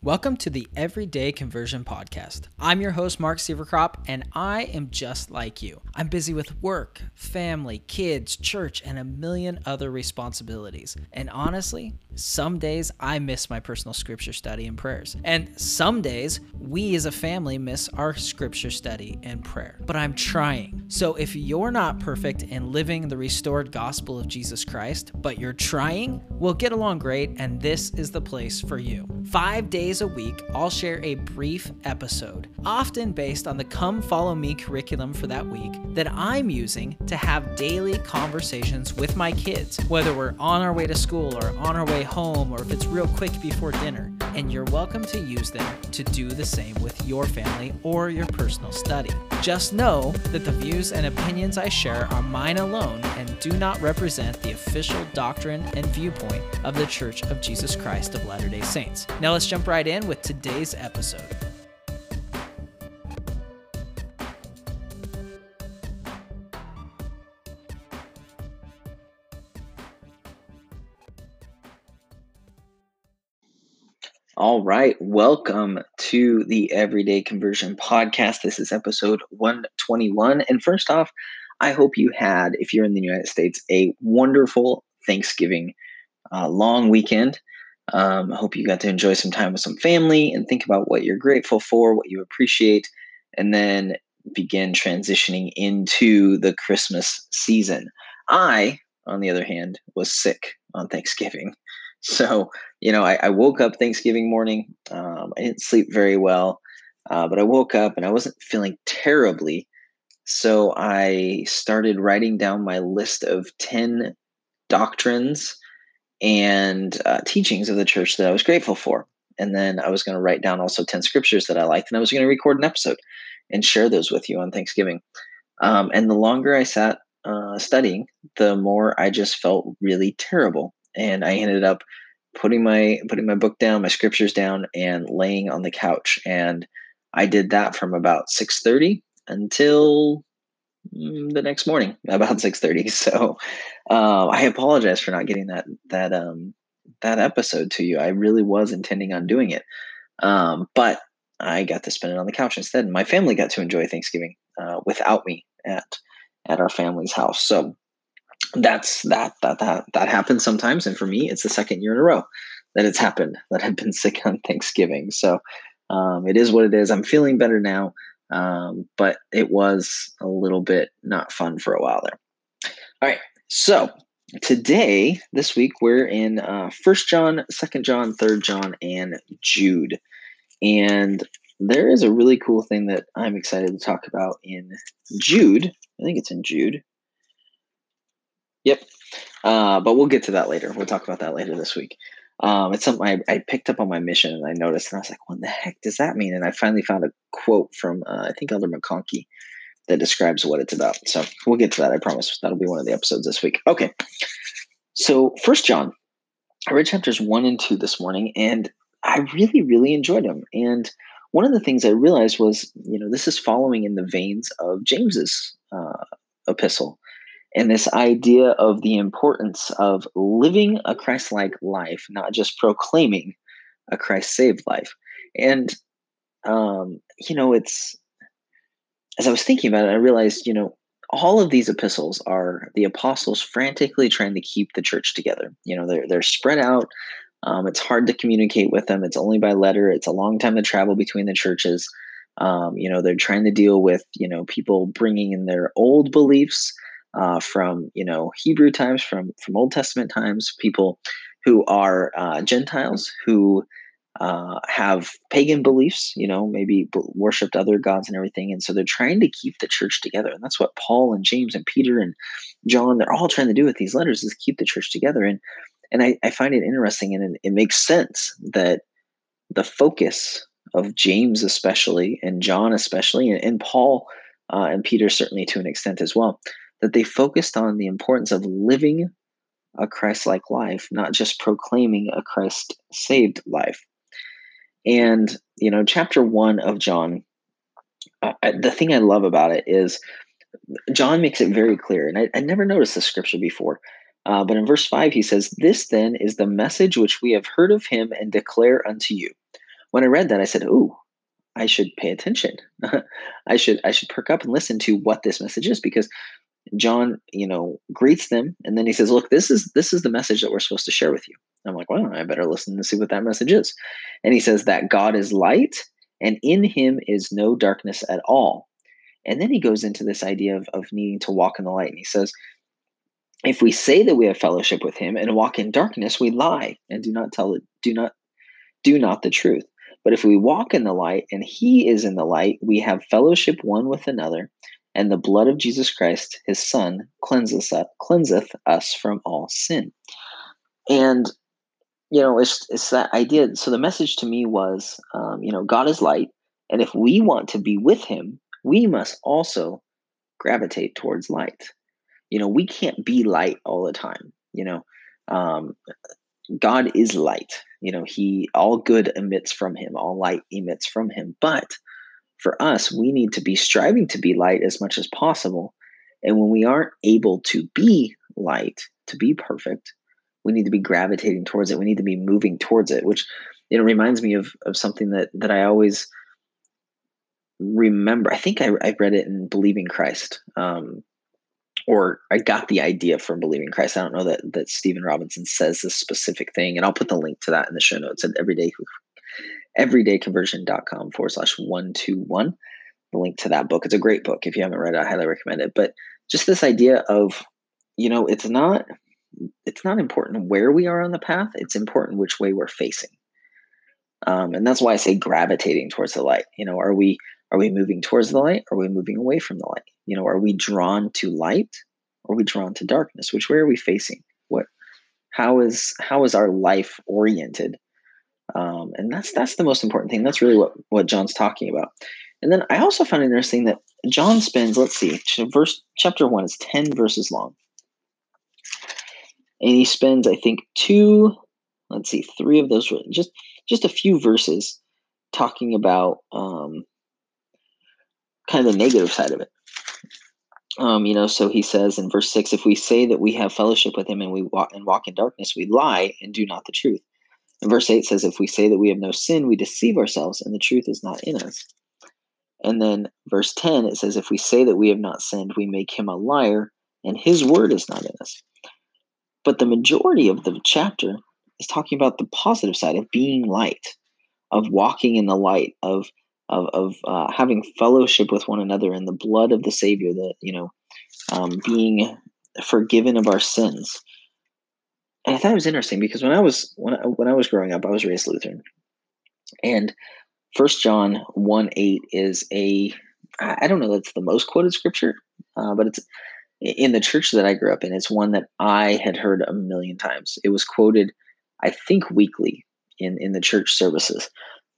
Welcome to the Everyday Conversion Podcast. I'm your host, Mark Sieverkrop, and I am just like you. I'm busy with work, family, kids, church, and a million other responsibilities. And honestly, some days I miss my personal scripture study and prayers. And some days we as a family miss our scripture study and prayer. But I'm trying. So if you're not perfect in living the restored gospel of Jesus Christ, but you're trying, we'll get along great, and this is the place for you. Five days days a week, I'll share a brief episode, often based on the Come Follow Me curriculum for that week that I'm using to have daily conversations with my kids, whether we're on our way to school or on our way home or if it's real quick before dinner. And you're welcome to use them to do the same with your family or your personal study. Just know that the views and opinions I share are mine alone and do not represent the official doctrine and viewpoint of the Church of Jesus Christ of Latter day Saints. Now let's jump right in with today's episode. All right, welcome to the Everyday Conversion Podcast. This is episode 121. And first off, I hope you had, if you're in the United States, a wonderful Thanksgiving uh, long weekend. Um, I hope you got to enjoy some time with some family and think about what you're grateful for, what you appreciate, and then begin transitioning into the Christmas season. I, on the other hand, was sick on Thanksgiving. So, you know, I, I woke up Thanksgiving morning. Um, I didn't sleep very well, uh, but I woke up and I wasn't feeling terribly. So I started writing down my list of 10 doctrines and uh, teachings of the church that I was grateful for. And then I was going to write down also 10 scriptures that I liked, and I was going to record an episode and share those with you on Thanksgiving. Um, and the longer I sat uh, studying, the more I just felt really terrible. And I ended up putting my putting my book down, my scriptures down, and laying on the couch. And I did that from about 6:30 until Mm, the next morning about 6.30 so uh, i apologize for not getting that that um that episode to you. I really was intending on doing it. Um, but i got to spend it on the couch instead. And my family got to enjoy thanksgiving uh, without me at at our family's house. So that's that that that that happens sometimes and for me it's the second year in a row that it's happened that i've been sick on thanksgiving so um, it is what it is i'm feeling better now um, but it was a little bit not fun for a while there. All right, so today, this week, we're in uh, First John, Second John, Third John, and Jude, and there is a really cool thing that I'm excited to talk about in Jude. I think it's in Jude. Yep, uh, but we'll get to that later. We'll talk about that later this week. Um, it's something I, I, picked up on my mission and I noticed, and I was like, what the heck does that mean? And I finally found a quote from, uh, I think, Elder McConkie that describes what it's about. So we'll get to that, I promise. That'll be one of the episodes this week. Okay. So, First John, I read chapters one and two this morning, and I really, really enjoyed them. And one of the things I realized was, you know, this is following in the veins of James's uh, epistle and this idea of the importance of living a Christ like life, not just proclaiming a Christ saved life. And, um, you know, it's, as I was thinking about it, I realized, you know, all of these epistles are the apostles frantically trying to keep the church together. You know, they're, they're spread out. Um, it's hard to communicate with them. It's only by letter. It's a long time to travel between the churches. Um, you know, they're trying to deal with, you know, people bringing in their old beliefs uh, from you know Hebrew times, from from Old Testament times, people who are uh, Gentiles who uh, have pagan beliefs, you know, maybe worshipped other gods and everything, and so they're trying to keep the church together, and that's what Paul and James and Peter and John they're all trying to do with these letters is keep the church together, and and I, I find it interesting, and it, it makes sense that the focus of James especially and John especially and, and Paul uh, and Peter certainly to an extent as well that they focused on the importance of living a Christ like life, not just proclaiming a Christ saved life. And, you know, chapter one of John, uh, the thing I love about it is John makes it very clear. And I, I never noticed this scripture before. Uh, but in verse 5, he says, This then is the message which we have heard of him and declare unto you when I read that, I said, "Ooh, I should pay attention. I should I should perk up and listen to what this message is because John, you know, greets them and then he says, "Look, this is this is the message that we're supposed to share with you." I'm like, "Well, I better listen to see what that message is." And he says that God is light and in him is no darkness at all. And then he goes into this idea of, of needing to walk in the light. And he says, if we say that we have fellowship with him and walk in darkness, we lie and do not tell it, do not do not the truth. But if we walk in the light and he is in the light, we have fellowship one with another, and the blood of Jesus Christ, his son, cleanses us, cleanseth us from all sin. And you know, it's it's that idea. So the message to me was, um, you know, God is light, and if we want to be with Him, we must also gravitate towards light. You know, we can't be light all the time. You know, um, God is light. You know, He all good emits from Him, all light emits from Him. But for us, we need to be striving to be light as much as possible. And when we aren't able to be light, to be perfect, we need to be gravitating towards it. We need to be moving towards it, which know reminds me of of something that that I always remember. I think I, I read it in Believing Christ, um, or I got the idea from Believing Christ. I don't know that that Stephen Robinson says this specific thing, and I'll put the link to that in the show notes at everyday everydayconversion.com forward slash one two one. The link to that book. It's a great book. If you haven't read it, I highly recommend it. But just this idea of, you know, it's not it's not important where we are on the path it's important which way we're facing um, and that's why i say gravitating towards the light you know are we are we moving towards the light are we moving away from the light you know are we drawn to light or are we drawn to darkness which way are we facing what how is how is our life oriented um, and that's that's the most important thing. That's really what what john's talking about. And then i also found it interesting that john spends let's see verse chapter 1 is 10 verses long. And he spends i think two let's see three of those just just a few verses talking about um, kind of the negative side of it. Um, you know so he says in verse 6 if we say that we have fellowship with him and we walk and walk in darkness we lie and do not the truth and verse 8 says if we say that we have no sin we deceive ourselves and the truth is not in us and then verse 10 it says if we say that we have not sinned we make him a liar and his word is not in us but the majority of the chapter is talking about the positive side of being light, of walking in the light, of of, of uh, having fellowship with one another in the blood of the Savior, that you know, um, being forgiven of our sins. And I thought it was interesting because when I was when I, when I was growing up, I was raised Lutheran, and First John one eight is a I don't know that's the most quoted scripture, uh, but it's in the church that I grew up in, it's one that I had heard a million times. It was quoted, I think, weekly in in the church services.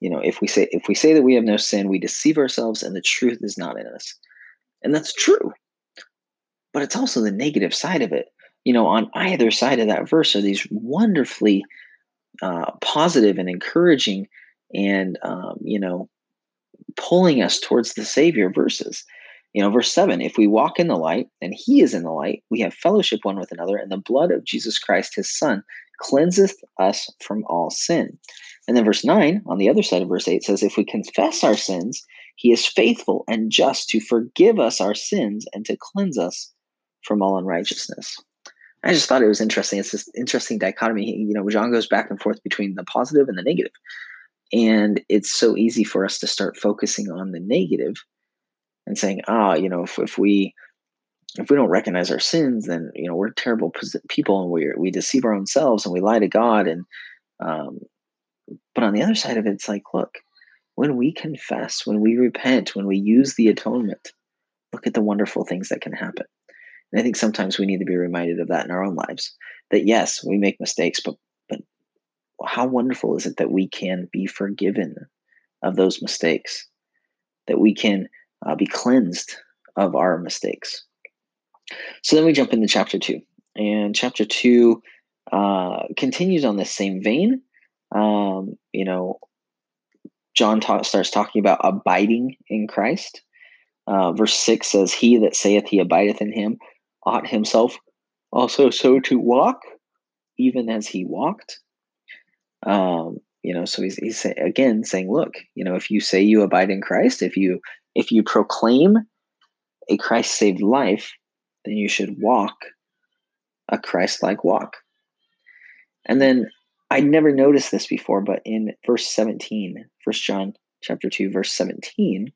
You know, if we say if we say that we have no sin, we deceive ourselves, and the truth is not in us, and that's true. But it's also the negative side of it. You know, on either side of that verse are these wonderfully uh, positive and encouraging, and um, you know, pulling us towards the Savior verses. You know, verse 7 if we walk in the light and he is in the light, we have fellowship one with another, and the blood of Jesus Christ, his son, cleanseth us from all sin. And then verse 9, on the other side of verse 8, says, If we confess our sins, he is faithful and just to forgive us our sins and to cleanse us from all unrighteousness. I just thought it was interesting. It's this interesting dichotomy. You know, John goes back and forth between the positive and the negative. And it's so easy for us to start focusing on the negative and saying, ah, you know, if, if we if we don't recognize our sins, then you know we're terrible people and we we deceive our own selves and we lie to God. And um, but on the other side of it, it's like, look, when we confess, when we repent, when we use the atonement, look at the wonderful things that can happen. And I think sometimes we need to be reminded of that in our own lives. That yes, we make mistakes, but but how wonderful is it that we can be forgiven of those mistakes, that we can uh, be cleansed of our mistakes. So then we jump into chapter two, and chapter two uh, continues on this same vein. Um, you know, John ta- starts talking about abiding in Christ. Uh, verse 6 says, He that saith he abideth in him ought himself also so to walk, even as he walked. Um, you know so he's, he's again saying look you know if you say you abide in christ if you if you proclaim a christ saved life then you should walk a christ like walk and then i never noticed this before but in verse 17 first john chapter 2 verse 17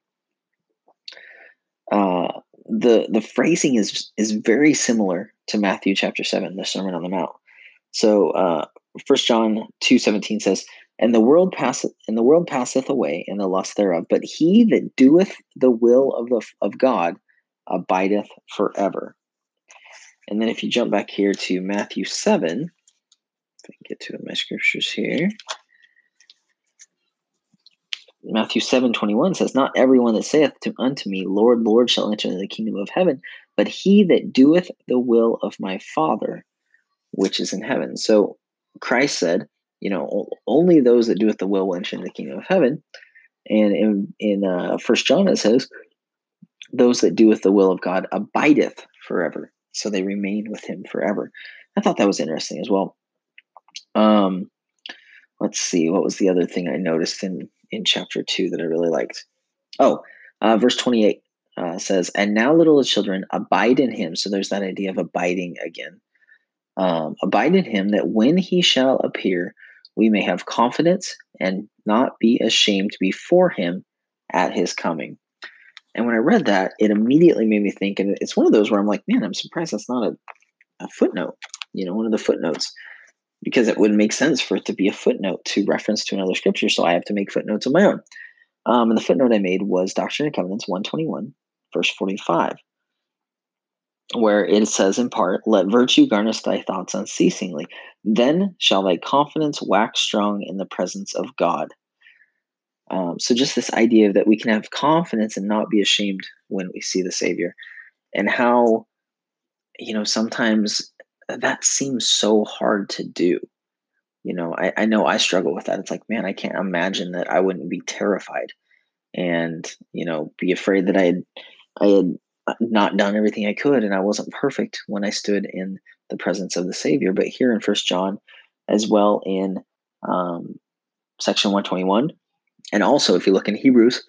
uh, the the phrasing is is very similar to matthew chapter 7 the sermon on the mount so uh, First John two seventeen says, "And the world passeth, and the world passeth away, and the lust thereof. But he that doeth the will of the of God abideth forever." And then if you jump back here to Matthew seven, if I can get to my scriptures here. Matthew seven twenty one says, Not everyone that saith to, unto me, Lord, Lord, shall enter into the kingdom of heaven, but he that doeth the will of my Father, which is in heaven. So Christ said, you know, only those that doeth the will will enter into the kingdom of heaven. And in in uh, First John it says, those that doeth the will of God abideth forever. So they remain with Him forever. I thought that was interesting as well. Um, let's see, what was the other thing I noticed in in chapter two that I really liked? Oh, uh, verse twenty eight. Uh, says, And now, little children, abide in him. So there's that idea of abiding again um, abide in him that when he shall appear, we may have confidence and not be ashamed before him at his coming. And when I read that, it immediately made me think, and it's one of those where I'm like, man, I'm surprised that's not a, a footnote, you know, one of the footnotes, because it wouldn't make sense for it to be a footnote to reference to another scripture. So I have to make footnotes of my own. Um, and the footnote I made was Doctrine and Covenants 121, verse 45 where it says in part, Let virtue garnish thy thoughts unceasingly. Then shall thy confidence wax strong in the presence of God. Um, so, just this idea that we can have confidence and not be ashamed when we see the Savior, and how, you know, sometimes that seems so hard to do. You know, I, I know I struggle with that. It's like, man, I can't imagine that I wouldn't be terrified and, you know, be afraid that I had I had not done everything I could, and I wasn't perfect when I stood in the presence of the Savior. But here in First John, as well in um, section one twenty one, and also if you look in Hebrews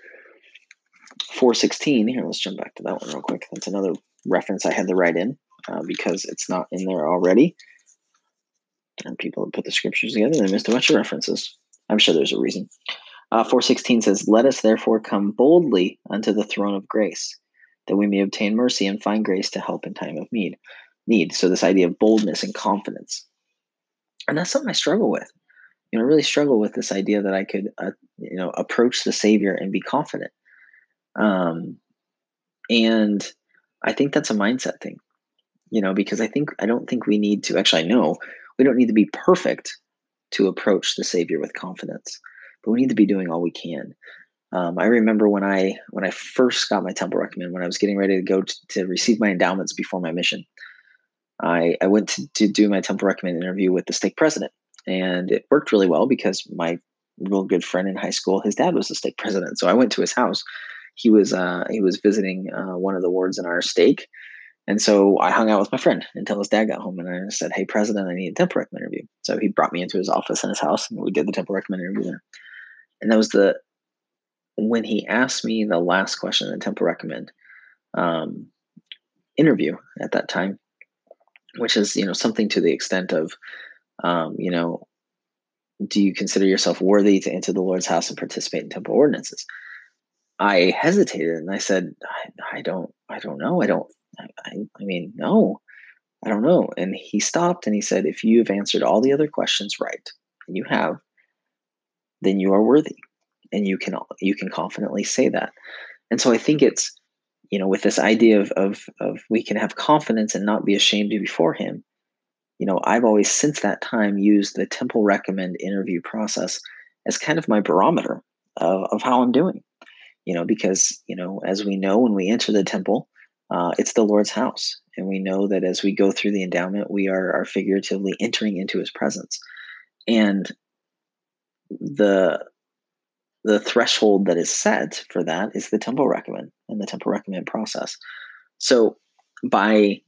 four sixteen, here let's jump back to that one real quick. That's another reference I had to write in uh, because it's not in there already. And people put the scriptures together, and they missed a bunch of references. I'm sure there's a reason. Uh, 416 says, Let us therefore come boldly unto the throne of grace that we may obtain mercy and find grace to help in time of need. Need. So this idea of boldness and confidence, and that's something I struggle with. You know, I really struggle with this idea that I could, uh, you know, approach the Savior and be confident. Um, and I think that's a mindset thing. You know, because I think I don't think we need to. Actually, I know we don't need to be perfect to approach the Savior with confidence, but we need to be doing all we can. Um, I remember when I when I first got my temple recommend, when I was getting ready to go to, to receive my endowments before my mission, I, I went to, to do my temple recommend interview with the stake president, and it worked really well because my real good friend in high school, his dad was the stake president, so I went to his house. He was uh, he was visiting uh, one of the wards in our stake, and so I hung out with my friend until his dad got home, and I said, "Hey, president, I need a temple recommend interview." So he brought me into his office in his house, and we did the temple recommend interview there. And that was the when he asked me the last question in the Temple Recommend um, interview at that time, which is you know something to the extent of, um, you know, do you consider yourself worthy to enter the Lord's house and participate in temple ordinances? I hesitated and I said, I, I don't, I don't know. I don't, I, I mean, no, I don't know. And he stopped and he said, if you have answered all the other questions right, and you have, then you are worthy and you can you can confidently say that and so i think it's you know with this idea of of, of we can have confidence and not be ashamed before him you know i've always since that time used the temple recommend interview process as kind of my barometer of, of how i'm doing you know because you know as we know when we enter the temple uh, it's the lord's house and we know that as we go through the endowment we are, are figuratively entering into his presence and the the threshold that is set for that is the temple recommend and the temple recommend process. So by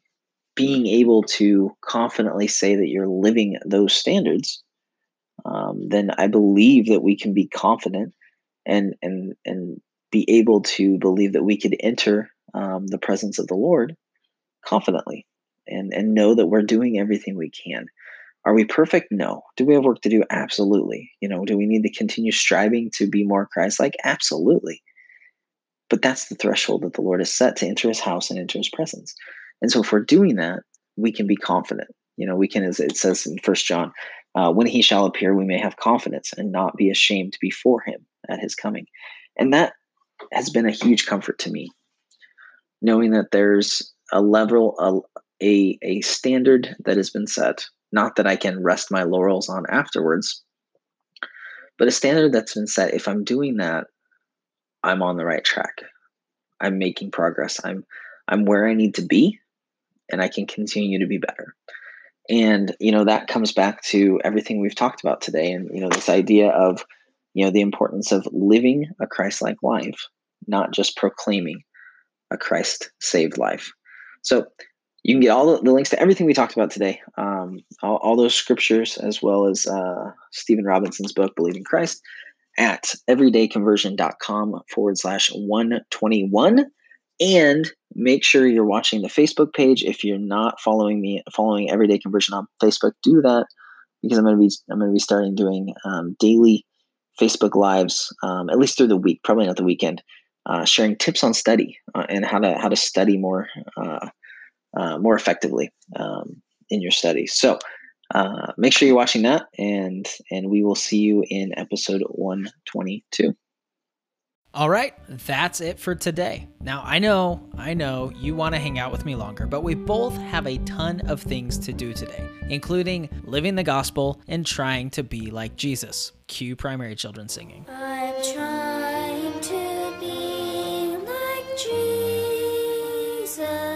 being able to confidently say that you're living those standards, um, then I believe that we can be confident and and and be able to believe that we could enter um, the presence of the Lord confidently and and know that we're doing everything we can. Are we perfect? No. Do we have work to do? Absolutely. You know, do we need to continue striving to be more Christ-like? Absolutely. But that's the threshold that the Lord has set to enter His house and enter His presence. And so, if we're doing that, we can be confident. You know, we can, as it says in First John, uh, when He shall appear, we may have confidence and not be ashamed before Him at His coming. And that has been a huge comfort to me, knowing that there's a level, a, a, a standard that has been set. Not that I can rest my laurels on afterwards, but a standard that's been set. If I'm doing that, I'm on the right track. I'm making progress. I'm I'm where I need to be, and I can continue to be better. And you know that comes back to everything we've talked about today, and you know this idea of you know the importance of living a Christ-like life, not just proclaiming a Christ-saved life. So you can get all the, links to everything we talked about today, um, all, all, those scriptures, as well as uh, Stephen Robinson's book, Believing Christ, at everydayconversion.com forward slash 121. And make sure you're watching the Facebook page. If you're not following me, following Everyday Conversion on Facebook, do that because I'm going to be I'm going to be starting doing um, daily Facebook lives, um, at least through the week, probably not the weekend, uh, sharing tips on study uh, and how to how to study more uh, uh more effectively um, in your studies. So uh, make sure you're watching that, and and we will see you in episode 122. All right, that's it for today. Now, I know, I know you want to hang out with me longer, but we both have a ton of things to do today, including living the gospel and trying to be like Jesus. Cue primary children singing.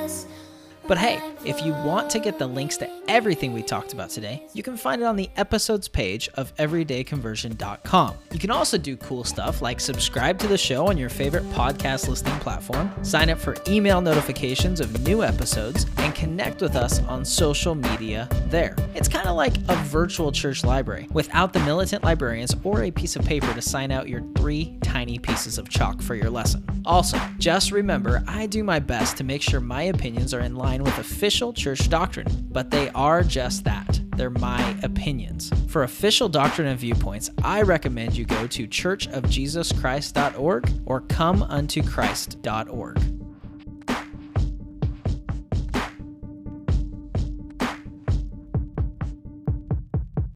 Jesus. But hey, if you want to get the links to everything we talked about today, you can find it on the episodes page of everydayconversion.com. You can also do cool stuff like subscribe to the show on your favorite podcast listening platform, sign up for email notifications of new episodes, and connect with us on social media there. It's kind of like a virtual church library without the militant librarians or a piece of paper to sign out your three tiny pieces of chalk for your lesson. Also, just remember I do my best to make sure my opinions are in line with official church doctrine, but they are just that. They're my opinions. For official doctrine and viewpoints, I recommend you go to churchofjesuschrist.org or comeuntochrist.org.